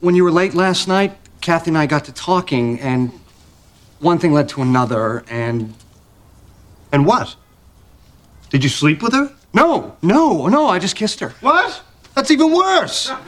when you were late last night, Kathy and I got to talking, and one thing led to another, and. And what? Did you sleep with her? No, no, no, I just kissed her. What? That's even worse.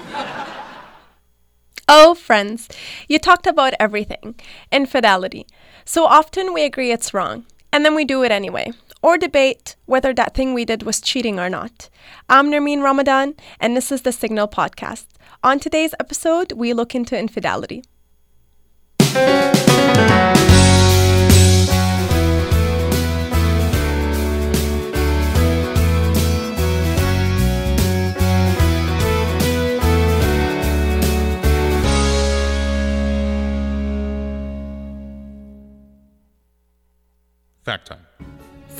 Oh, friends, you talked about everything infidelity. So often we agree it's wrong, and then we do it anyway, or debate whether that thing we did was cheating or not. I'm Nermeen Ramadan, and this is the Signal Podcast. On today's episode, we look into infidelity.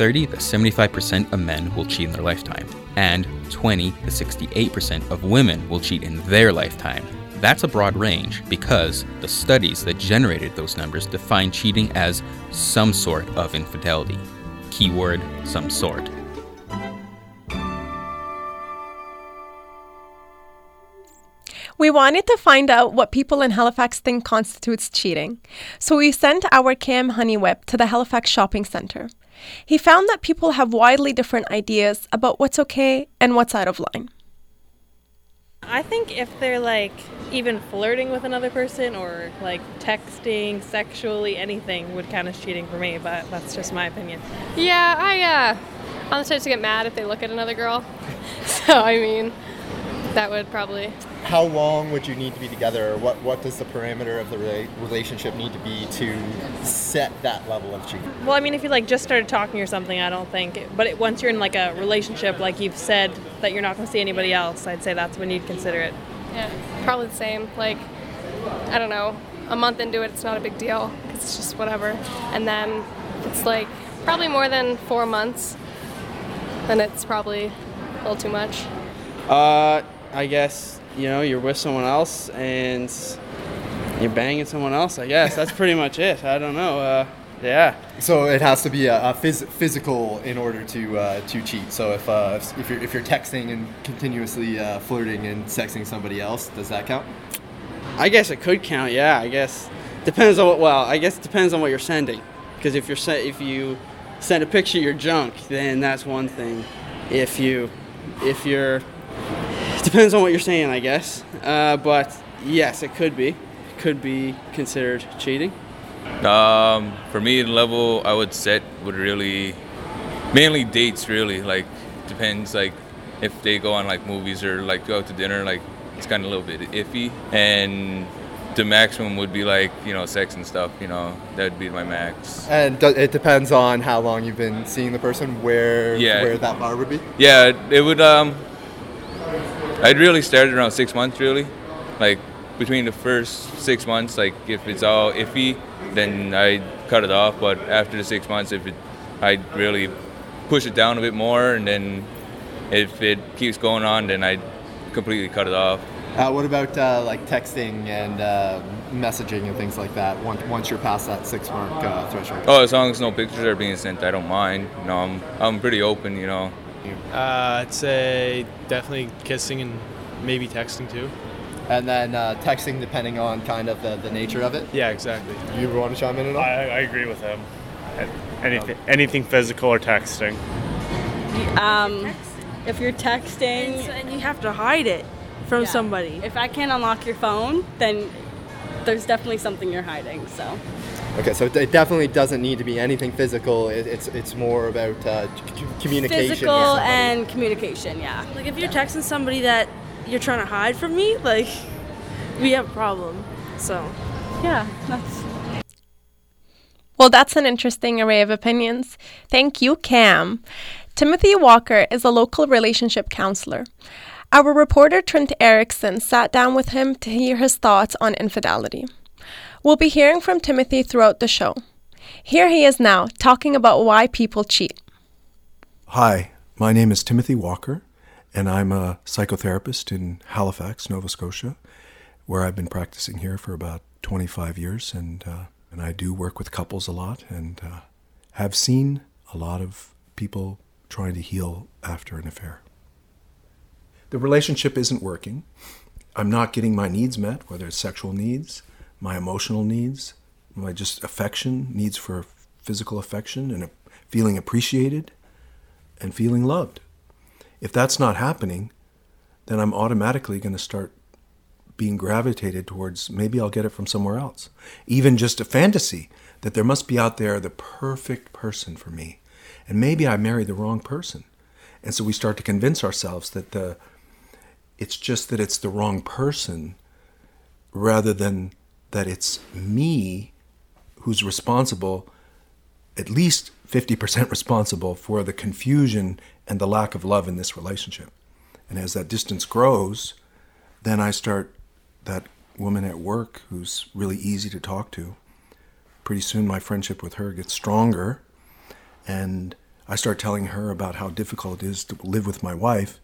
30 to 75% of men will cheat in their lifetime, and 20 to 68% of women will cheat in their lifetime. That's a broad range because the studies that generated those numbers define cheating as some sort of infidelity. Keyword some sort. We wanted to find out what people in Halifax think constitutes cheating, so we sent our Cam Honeyweb to the Halifax Shopping Centre. He found that people have widely different ideas about what's okay and what's out of line. I think if they're like even flirting with another person or like texting sexually, anything would count as cheating for me, but that's just my opinion. Yeah, I, uh, I'm the type to get mad if they look at another girl. so, I mean, that would probably. How long would you need to be together, or what, what does the parameter of the rela- relationship need to be to set that level of cheating? Well, I mean, if you like just started talking or something, I don't think. But it, once you're in like a relationship, like you've said that you're not going to see anybody else, I'd say that's when you'd consider it. Yeah, probably the same. Like, I don't know, a month into it, it's not a big deal because it's just whatever. And then it's like probably more than four months, then it's probably a little too much. Uh, I guess you know you're with someone else and you're banging someone else. I guess that's pretty much it. I don't know. Uh, yeah. So it has to be a, a phys- physical in order to uh, to cheat. So if, uh, if you're if you're texting and continuously uh, flirting and sexting somebody else, does that count? I guess it could count. Yeah. I guess depends on what. Well, I guess it depends on what you're sending. Because if you're se- if you send a picture of your junk, then that's one thing. If you if you're it depends on what you're saying, I guess. Uh, but yes, it could be. Could be considered cheating. Um, for me, the level I would set would really mainly dates. Really, like depends. Like if they go on like movies or like go out to dinner, like it's kind of a little bit iffy. And the maximum would be like you know sex and stuff. You know that'd be my max. And do- it depends on how long you've been seeing the person, where Yeah. where that bar would be. Yeah, it would. Um, I'd really start around six months. Really, like between the first six months, like if it's all iffy, then I'd cut it off. But after the six months, if it, I'd really push it down a bit more, and then if it keeps going on, then I'd completely cut it off. Uh, what about uh, like texting and uh, messaging and things like that? Once once you're past that six mark uh, threshold. Oh, as long as no pictures are being sent, I don't mind. You know, I'm I'm pretty open. You know. Uh, I'd say definitely kissing and maybe texting too. And then uh, texting, depending on kind of the, the nature of it. Yeah, exactly. You want to chime in at all? I, I agree with him. Anything, anything physical or texting. Um, if you're texting and you have to hide it from Yeah. somebody. If I can't unlock your phone, then there's definitely something you're hiding. So Okay, so it definitely doesn't need to be anything physical. It, it's it's more about uh, communication. physical with and communication. Yeah. Like if you're texting somebody that you're trying to hide from me, like we have a problem. So yeah, that's Well, that's an interesting array of opinions. Thank you, Cam. Timothy Walker is a local relationship counselor. Our reporter Trent Erickson sat down with him to hear his thoughts on infidelity. We'll be hearing from Timothy throughout the show. Here he is now, talking about why people cheat. Hi, my name is Timothy Walker, and I'm a psychotherapist in Halifax, Nova Scotia, where I've been practicing here for about 25 years, and uh, and I do work with couples a lot, and uh, have seen a lot of people trying to heal after an affair. The relationship isn't working, I'm not getting my needs met, whether it's sexual needs, my emotional needs, my just affection, needs for physical affection and feeling appreciated and feeling loved. If that's not happening, then I'm automatically going to start being gravitated towards maybe I'll get it from somewhere else. Even just a fantasy that there must be out there the perfect person for me. And maybe I married the wrong person. And so we start to convince ourselves that the it's just that it's the wrong person rather than that it's me who's responsible, at least 50% responsible for the confusion and the lack of love in this relationship. And as that distance grows, then I start that woman at work who's really easy to talk to. Pretty soon my friendship with her gets stronger and I start telling her about how difficult it is to live with my wife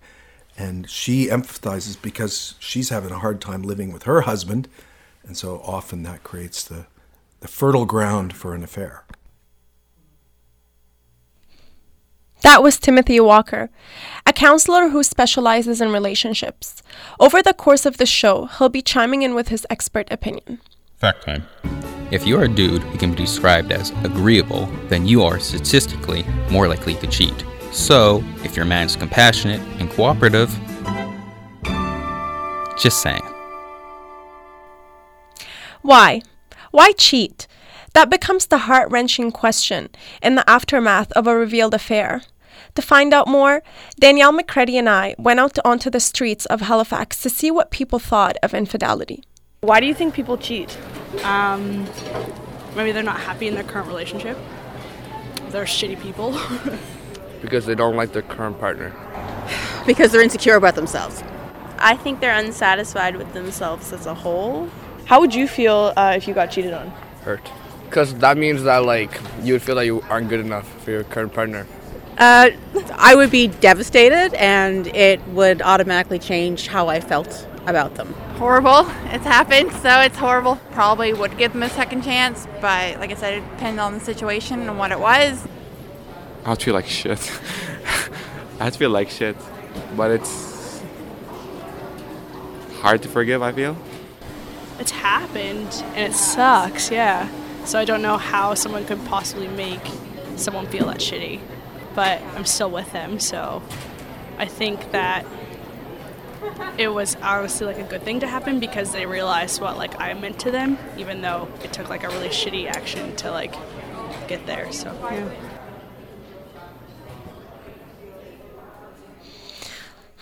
and she empathizes because she's having a hard time living with her husband and so often that creates the, the fertile ground for an affair That was Timothy Walker, a counselor who specializes in relationships. Over the course of the show, he'll be chiming in with his expert opinion. Fact time. If you're a dude who can be described as agreeable, then you are statistically more likely to cheat. So, if your man's compassionate and cooperative, just saying. Why? Why cheat? That becomes the heart wrenching question in the aftermath of a revealed affair. To find out more, Danielle McCready and I went out onto the streets of Halifax to see what people thought of infidelity. Why do you think people cheat? Um, maybe they're not happy in their current relationship. They're shitty people. because they don't like their current partner. Because they're insecure about themselves. I think they're unsatisfied with themselves as a whole. How would you feel uh, if you got cheated on? Hurt. Because that means that like you would feel that you aren't good enough for your current partner. Uh, I would be devastated, and it would automatically change how I felt about them. Horrible. It's happened, so it's horrible. Probably would give them a second chance, but like I said, it depends on the situation and what it was. I'd feel like shit. I'd feel like shit, but it's hard to forgive. I feel. It's happened, and it sucks. Yeah. So I don't know how someone could possibly make someone feel that shitty but I'm still with them. So I think that it was honestly like a good thing to happen because they realized what like I meant to them, even though it took like a really shitty action to like get there. So yeah.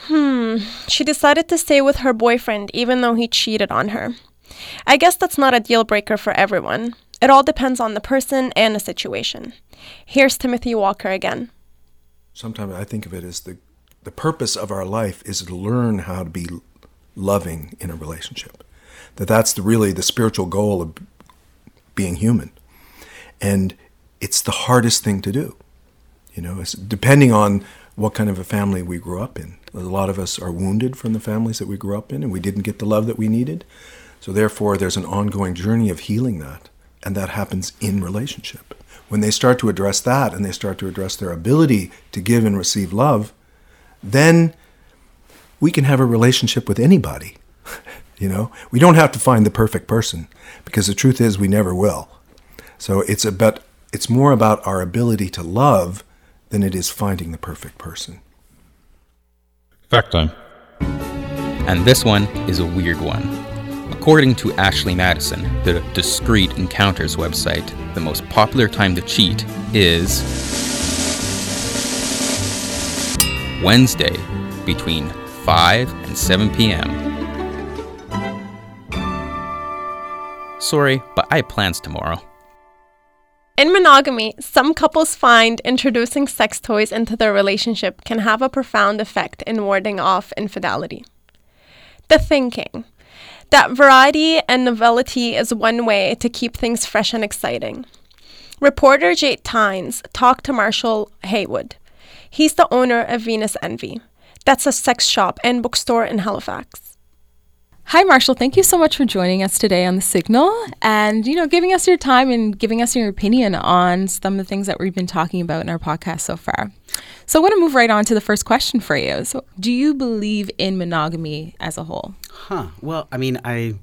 Hmm, she decided to stay with her boyfriend even though he cheated on her. I guess that's not a deal breaker for everyone. It all depends on the person and the situation. Here's Timothy Walker again sometimes I think of it as the the purpose of our life is to learn how to be loving in a relationship. That that's the, really the spiritual goal of being human, and it's the hardest thing to do. You know, it's depending on what kind of a family we grew up in. A lot of us are wounded from the families that we grew up in, and we didn't get the love that we needed. So therefore, there's an ongoing journey of healing that, and that happens in relationship when they start to address that and they start to address their ability to give and receive love, then we can have a relationship with anybody. you know, we don't have to find the perfect person because the truth is we never will. So it's about it's more about our ability to love than it is finding the perfect person. Fact time. And this one is a weird one. According to Ashley Madison, the Discreet Encounters website, the most popular time to cheat is Wednesday between 5 and 7 p.m. Sorry, but I have plans tomorrow. In monogamy, some couples find introducing sex toys into their relationship can have a profound effect in warding off infidelity. The thinking that variety and novelty is one way to keep things fresh and exciting. Reporter Jade Tynes talked to Marshall Haywood. He's the owner of Venus Envy. That's a sex shop and bookstore in Halifax. Hi Marshall, thank you so much for joining us today on the Signal and you know giving us your time and giving us your opinion on some of the things that we've been talking about in our podcast so far. So I want to move right on to the first question for you. So, do you believe in monogamy as a whole? Huh. Well, I mean, I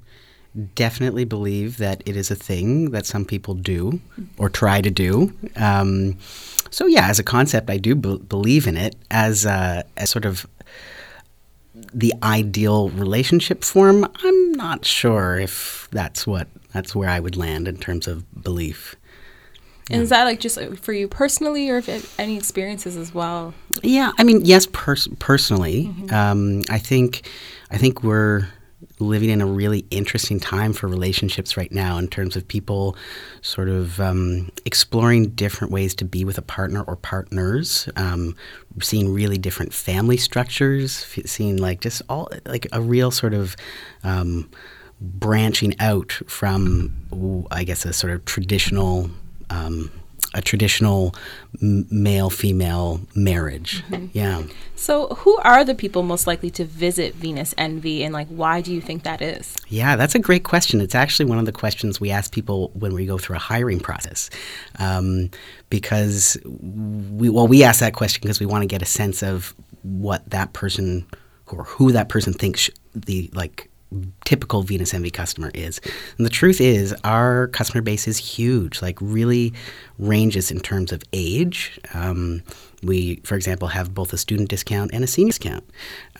definitely believe that it is a thing that some people do or try to do. Um, so yeah, as a concept, I do be- believe in it as uh, as sort of the ideal relationship form. I'm not sure if that's what that's where I would land in terms of belief. And is that like just uh, for you personally, or if it, any experiences as well? Yeah, I mean, yes, pers- personally, um, I think I think we're living in a really interesting time for relationships right now in terms of people sort of um, exploring different ways to be with a partner or partners, um, seeing really different family structures, f- seeing like just all like a real sort of um, branching out from, i guess, a sort of traditional. Um, a traditional male female marriage. Yeah. So, who are the people most likely to visit Venus Envy, and like, why do you think that is? Yeah, that's a great question. It's actually one of the questions we ask people when we go through a hiring process, um, because we well we ask that question because we want to get a sense of what that person or who that person thinks sh- the like typical Venus Envy customer is. And the truth is, our customer base is huge, like really ranges in terms of age. Um, we, for example, have both a student discount and a senior discount.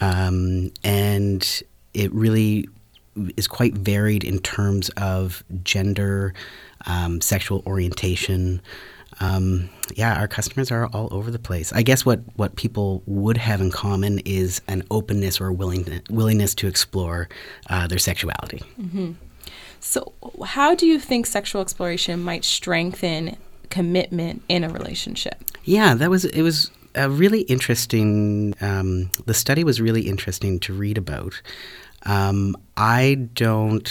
Um, and it really is quite varied in terms of gender, um, sexual orientation. Um, yeah, our customers are all over the place. I guess what, what people would have in common is an openness or willing, willingness to explore uh, their sexuality. hmm So, how do you think sexual exploration might strengthen commitment in a relationship? Yeah, that was it was a really interesting. Um, the study was really interesting to read about. Um, I don't.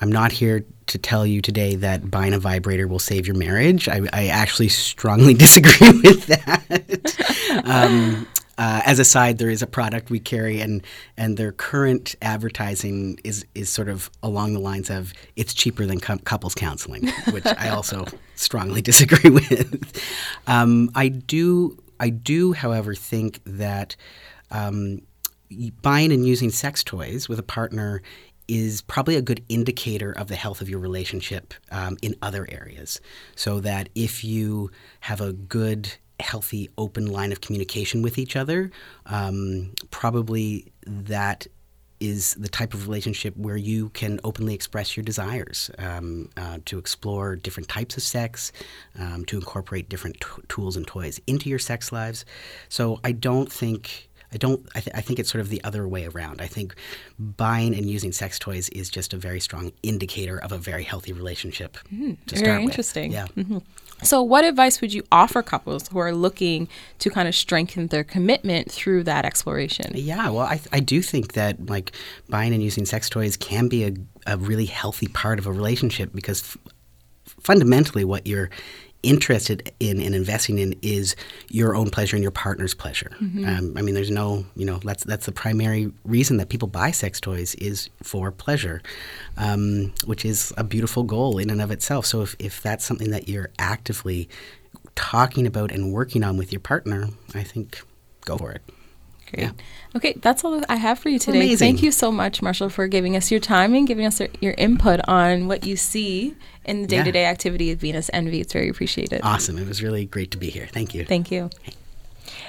I'm not here to tell you today that buying a vibrator will save your marriage. I, I actually strongly disagree with that. um, uh, as a side, there is a product we carry, and and their current advertising is is sort of along the lines of it's cheaper than cou- couples counseling, which I also strongly disagree with. Um, I do I do, however, think that. Um, buying and using sex toys with a partner is probably a good indicator of the health of your relationship um, in other areas. So that if you have a good, healthy, open line of communication with each other, um, probably that is the type of relationship where you can openly express your desires um, uh, to explore different types of sex, um, to incorporate different t- tools and toys into your sex lives. So I don't think. I don't. I, th- I think it's sort of the other way around. I think buying and using sex toys is just a very strong indicator of a very healthy relationship. Mm, to very start with. interesting. Yeah. Mhm. So, what advice would you offer couples who are looking to kind of strengthen their commitment through that exploration? Yeah, well, I, I do think that like buying and using sex toys can be a, a really healthy part of a relationship because f- fundamentally what you're interested in and investing in is your own pleasure and your partner's pleasure. Mhm. Um, I mean, there's no, you know, that's that's the primary reason that people buy sex toys is for pleasure, um, which is a beautiful goal in and of itself. So if, if that's something that you're actively talking about and working on with your partner, I think go for it. Great. Okay, that's all I have for you today. Amazing. Thank you so much, Marshall, for giving us your time and giving us your, your input on what you see in the day to day activity of Venus Envy. It's very appreciated. Awesome. It was really great to be here. Thank you. Thank you.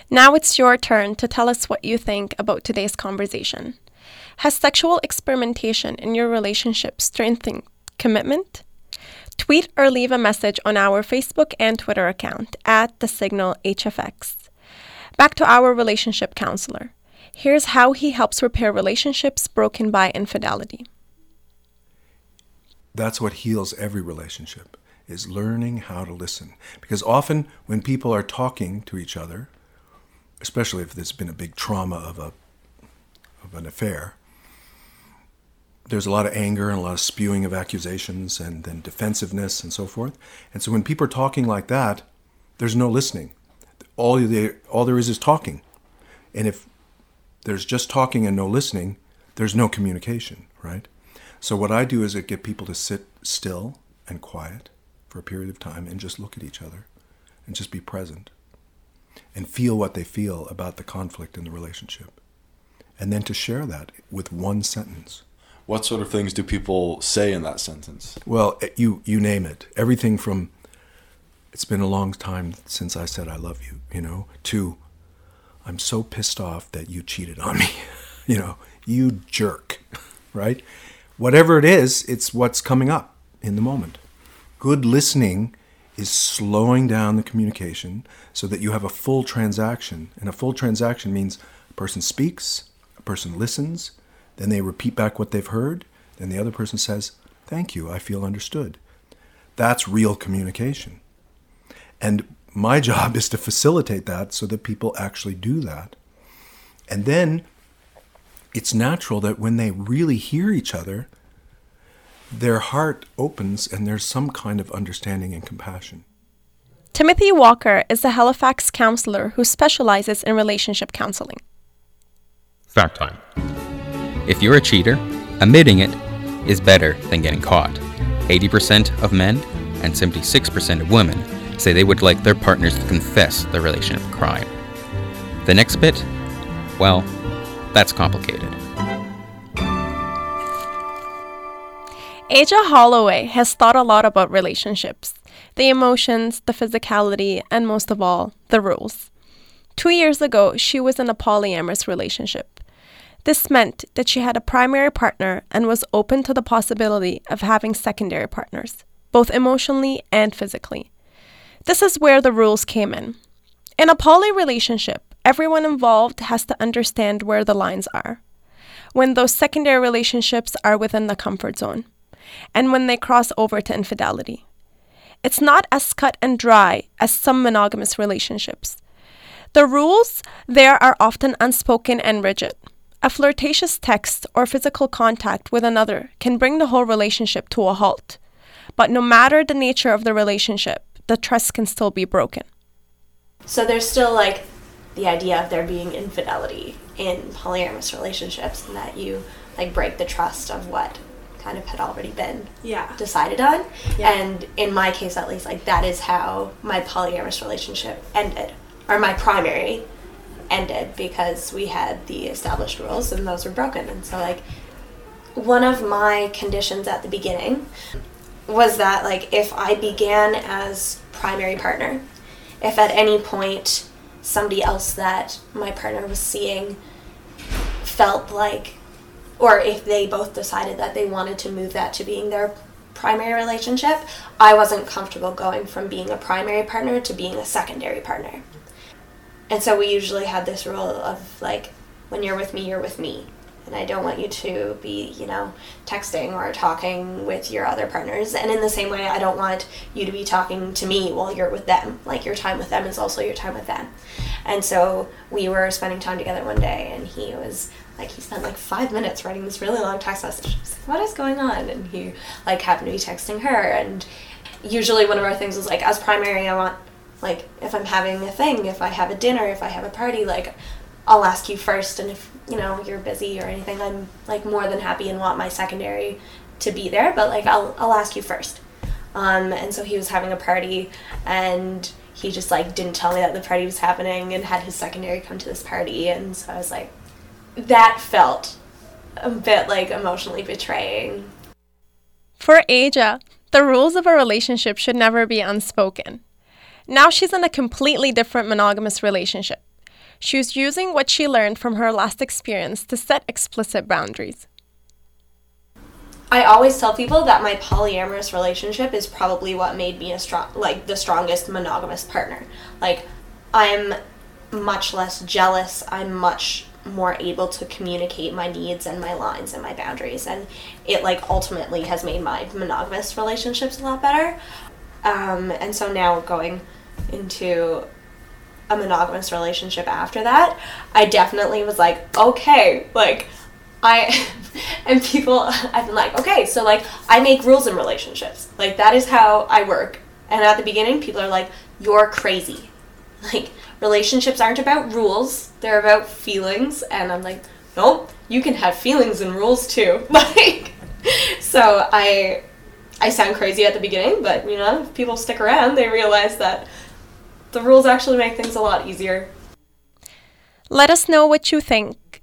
Now it's your turn to tell us what you think about today's conversation. Has sexual experimentation in your relationship strengthened commitment? Tweet or leave a message on our Facebook and Twitter account at the Signal HFX. Back to our relationship counselor. Here's how he helps repair relationships broken by infidelity. That's what heals every relationship is learning how to listen. Because often when people are talking to each other, especially if there's been a big trauma of a of an affair, there's a lot of anger and a lot of spewing of accusations and then defensiveness and so forth. And so when people are talking like that, there's no listening. All they, all there is is talking. And if there's just talking and no listening, there's no communication, right? So what I do is I get people to sit still and quiet for a period of time and just look at each other and just be present. and feel what they feel about the conflict in the relationship. And then to share that with one sentence. What sort of things do people say in that sentence? Well, you you name it. Everything from it's been a long time since I said I love you, you know, to I'm so pissed off that you cheated on me. you know, you jerk, right? Whatever it is, it's what's coming up in the moment. Good listening is slowing down the communication so that you have a full transaction. And a full transaction means a person speaks, a person listens, then they repeat back what they've heard, then the other person says, Thank you, I feel understood. That's real communication. And my job is to facilitate that so that people actually do that. And then it's natural that when they really hear each other, their heart opens and there's some kind of understanding and compassion. Timothy Walker is a Halifax counselor who specializes in relationship counseling. Fact time. If you're a cheater, admitting it is better than getting caught. 80% of men and 76% of women say they would like their partners to confess their relationship crime. The next bit? Well, that's complicated. Aja Holloway has thought a lot about relationships the emotions, the physicality, and most of all, the rules. Two years ago, she was in a polyamorous relationship. This meant that she had a primary partner and was open to the possibility of having secondary partners, both emotionally and physically. This is where the rules came in. In a poly relationship, everyone involved has to understand where the lines are. When those secondary relationships are within the comfort zone and when they cross over to infidelity. It's not as cut and dry as some monogamous relationships. The rules there are often unspoken and rigid. A flirtatious text or physical contact with another can bring the whole relationship to a halt. But no matter the nature of the relationship, the trust can still be broken. So there's still like the idea of there being infidelity in polyamorous relationships and that you like break the trust of what kind of had already been Yeah. decided on. Yeah. And in my case, at least, like that is how my polyamorous relationship ended, or my primary ended because we had the established rules and those were broken. And so, like, one of my conditions at the beginning was that, like, if I began as primary partner, if at any point somebody else that my partner was seeing felt like or if they both decided that they wanted to move that to being their primary relationship, I wasn't comfortable going from being a primary partner to being a secondary partner. And so we usually had this rule of like, when you're with me, you're with me. And I don't want you to be, you know, texting or talking with your other partners. And in the same way, I don't want you to be talking to me while you're with them. Like, your time with them is also your time with them. And so we were spending time together one day, and he was like, he spent like five minutes writing this really long text message. I was like, what is going on? And he, like, happened to be texting her. And usually, one of our things is like, as primary, I want, like, if I'm having a thing, if I have a dinner, if I have a party, like, I'll ask you first. And if, you know, you're busy or anything, I'm, like, more than happy and want my secondary to be there. But, like, I'll, I'll ask you first. Um, and so he was having a party and he just like didn't tell me that the party was happening and had his secondary come to this party and so I was like that felt a bit like emotionally betraying. For Aja, the rules of a relationship should never be unspoken. Now she's in a completely different monogamous relationship. She's using what she learned from her last experience to set explicit boundaries. I always tell people that my polyamorous relationship is probably what made me a strong like the strongest monogamous partner. Like I'm much less jealous, I'm much more able to communicate my needs and my lines and my boundaries and it like ultimately has made my monogamous relationships a lot better um, and so now going into a monogamous relationship after that i definitely was like okay like i and people i've been like okay so like i make rules in relationships. Like that is how i work. And at the beginning people are like you're crazy. Like relationships aren't about rules. They're about feelings. And i'm like nope you can have feelings and rules too. Like so i i sound crazy at the beginning but you know if people stick around they realize that the rules actually make things a lot easier. Let us know what you think.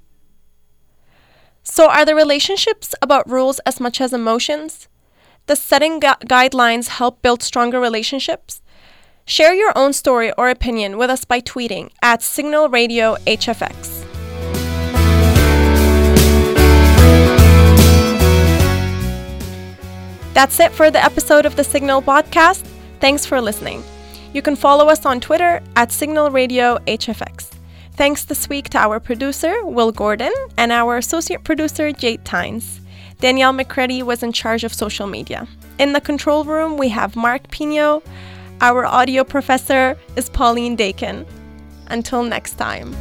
So, are the relationships about rules as much as emotions? Does setting gu- guidelines help build stronger relationships? Share your own story or opinion with us by tweeting at Signal Radio HFX. That's it for the episode of the Signal podcast. Thanks for listening. You can follow us on Twitter at Signal Radio HFX. Thanks this week to our producer, Will Gordon, and our associate producer, Jade Tynes. Danielle McCready was in charge of social media. In the control room, we have Mark Pino. Our audio professor is Pauline Dakin. Until next time.